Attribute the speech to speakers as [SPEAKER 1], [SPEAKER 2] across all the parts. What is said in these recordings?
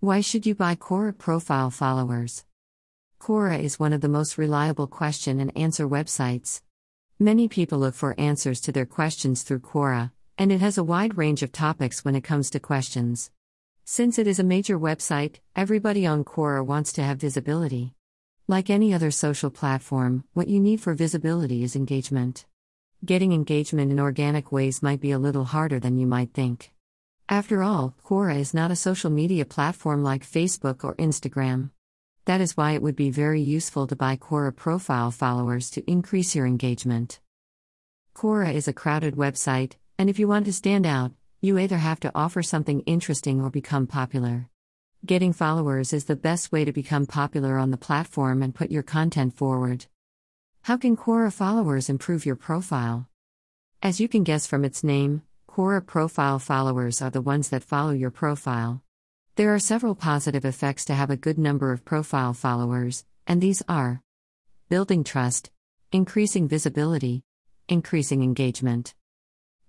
[SPEAKER 1] Why should you buy Quora profile followers? Quora is one of the most reliable question and answer websites. Many people look for answers to their questions through Quora, and it has a wide range of topics when it comes to questions. Since it is a major website, everybody on Quora wants to have visibility. Like any other social platform, what you need for visibility is engagement. Getting engagement in organic ways might be a little harder than you might think. After all, Quora is not a social media platform like Facebook or Instagram. That is why it would be very useful to buy Quora profile followers to increase your engagement. Quora is a crowded website, and if you want to stand out, you either have to offer something interesting or become popular. Getting followers is the best way to become popular on the platform and put your content forward. How can Quora followers improve your profile? As you can guess from its name, Quora profile followers are the ones that follow your profile. There are several positive effects to have a good number of profile followers, and these are building trust, increasing visibility, increasing engagement.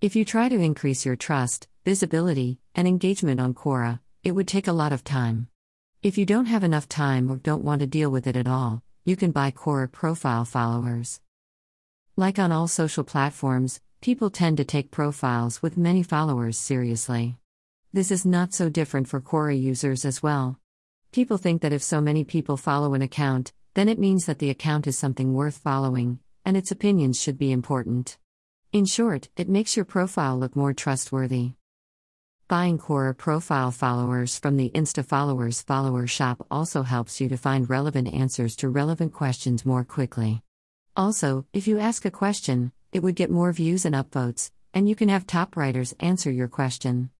[SPEAKER 1] If you try to increase your trust, visibility, and engagement on Quora, it would take a lot of time. If you don't have enough time or don't want to deal with it at all, you can buy Quora profile followers. Like on all social platforms, People tend to take profiles with many followers seriously. This is not so different for Quora users as well. People think that if so many people follow an account, then it means that the account is something worth following, and its opinions should be important. In short, it makes your profile look more trustworthy. Buying Quora profile followers from the InstaFollowers follower shop also helps you to find relevant answers to relevant questions more quickly. Also, if you ask a question, it would get more views and upvotes, and you can have top writers answer your question.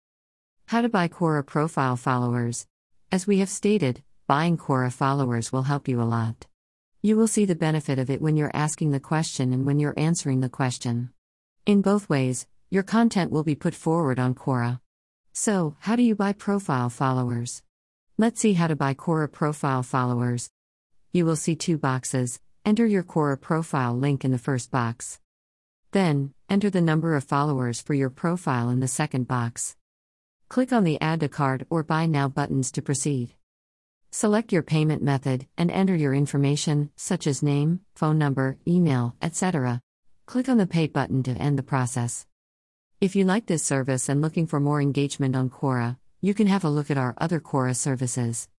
[SPEAKER 1] How to buy Quora profile followers? As we have stated, buying Quora followers will help you a lot. You will see the benefit of it when you're asking the question and when you're answering the question. In both ways, your content will be put forward on Quora. So, how do you buy profile followers? Let's see how to buy Quora profile followers. You will see two boxes. Enter your Quora profile link in the first box. Then, enter the number of followers for your profile in the second box. Click on the Add to Cart or Buy Now buttons to proceed. Select your payment method and enter your information, such as name, phone number, email, etc. Click on the Pay button to end the process. If you like this service and looking for more engagement on Quora, you can have a look at our other Quora services.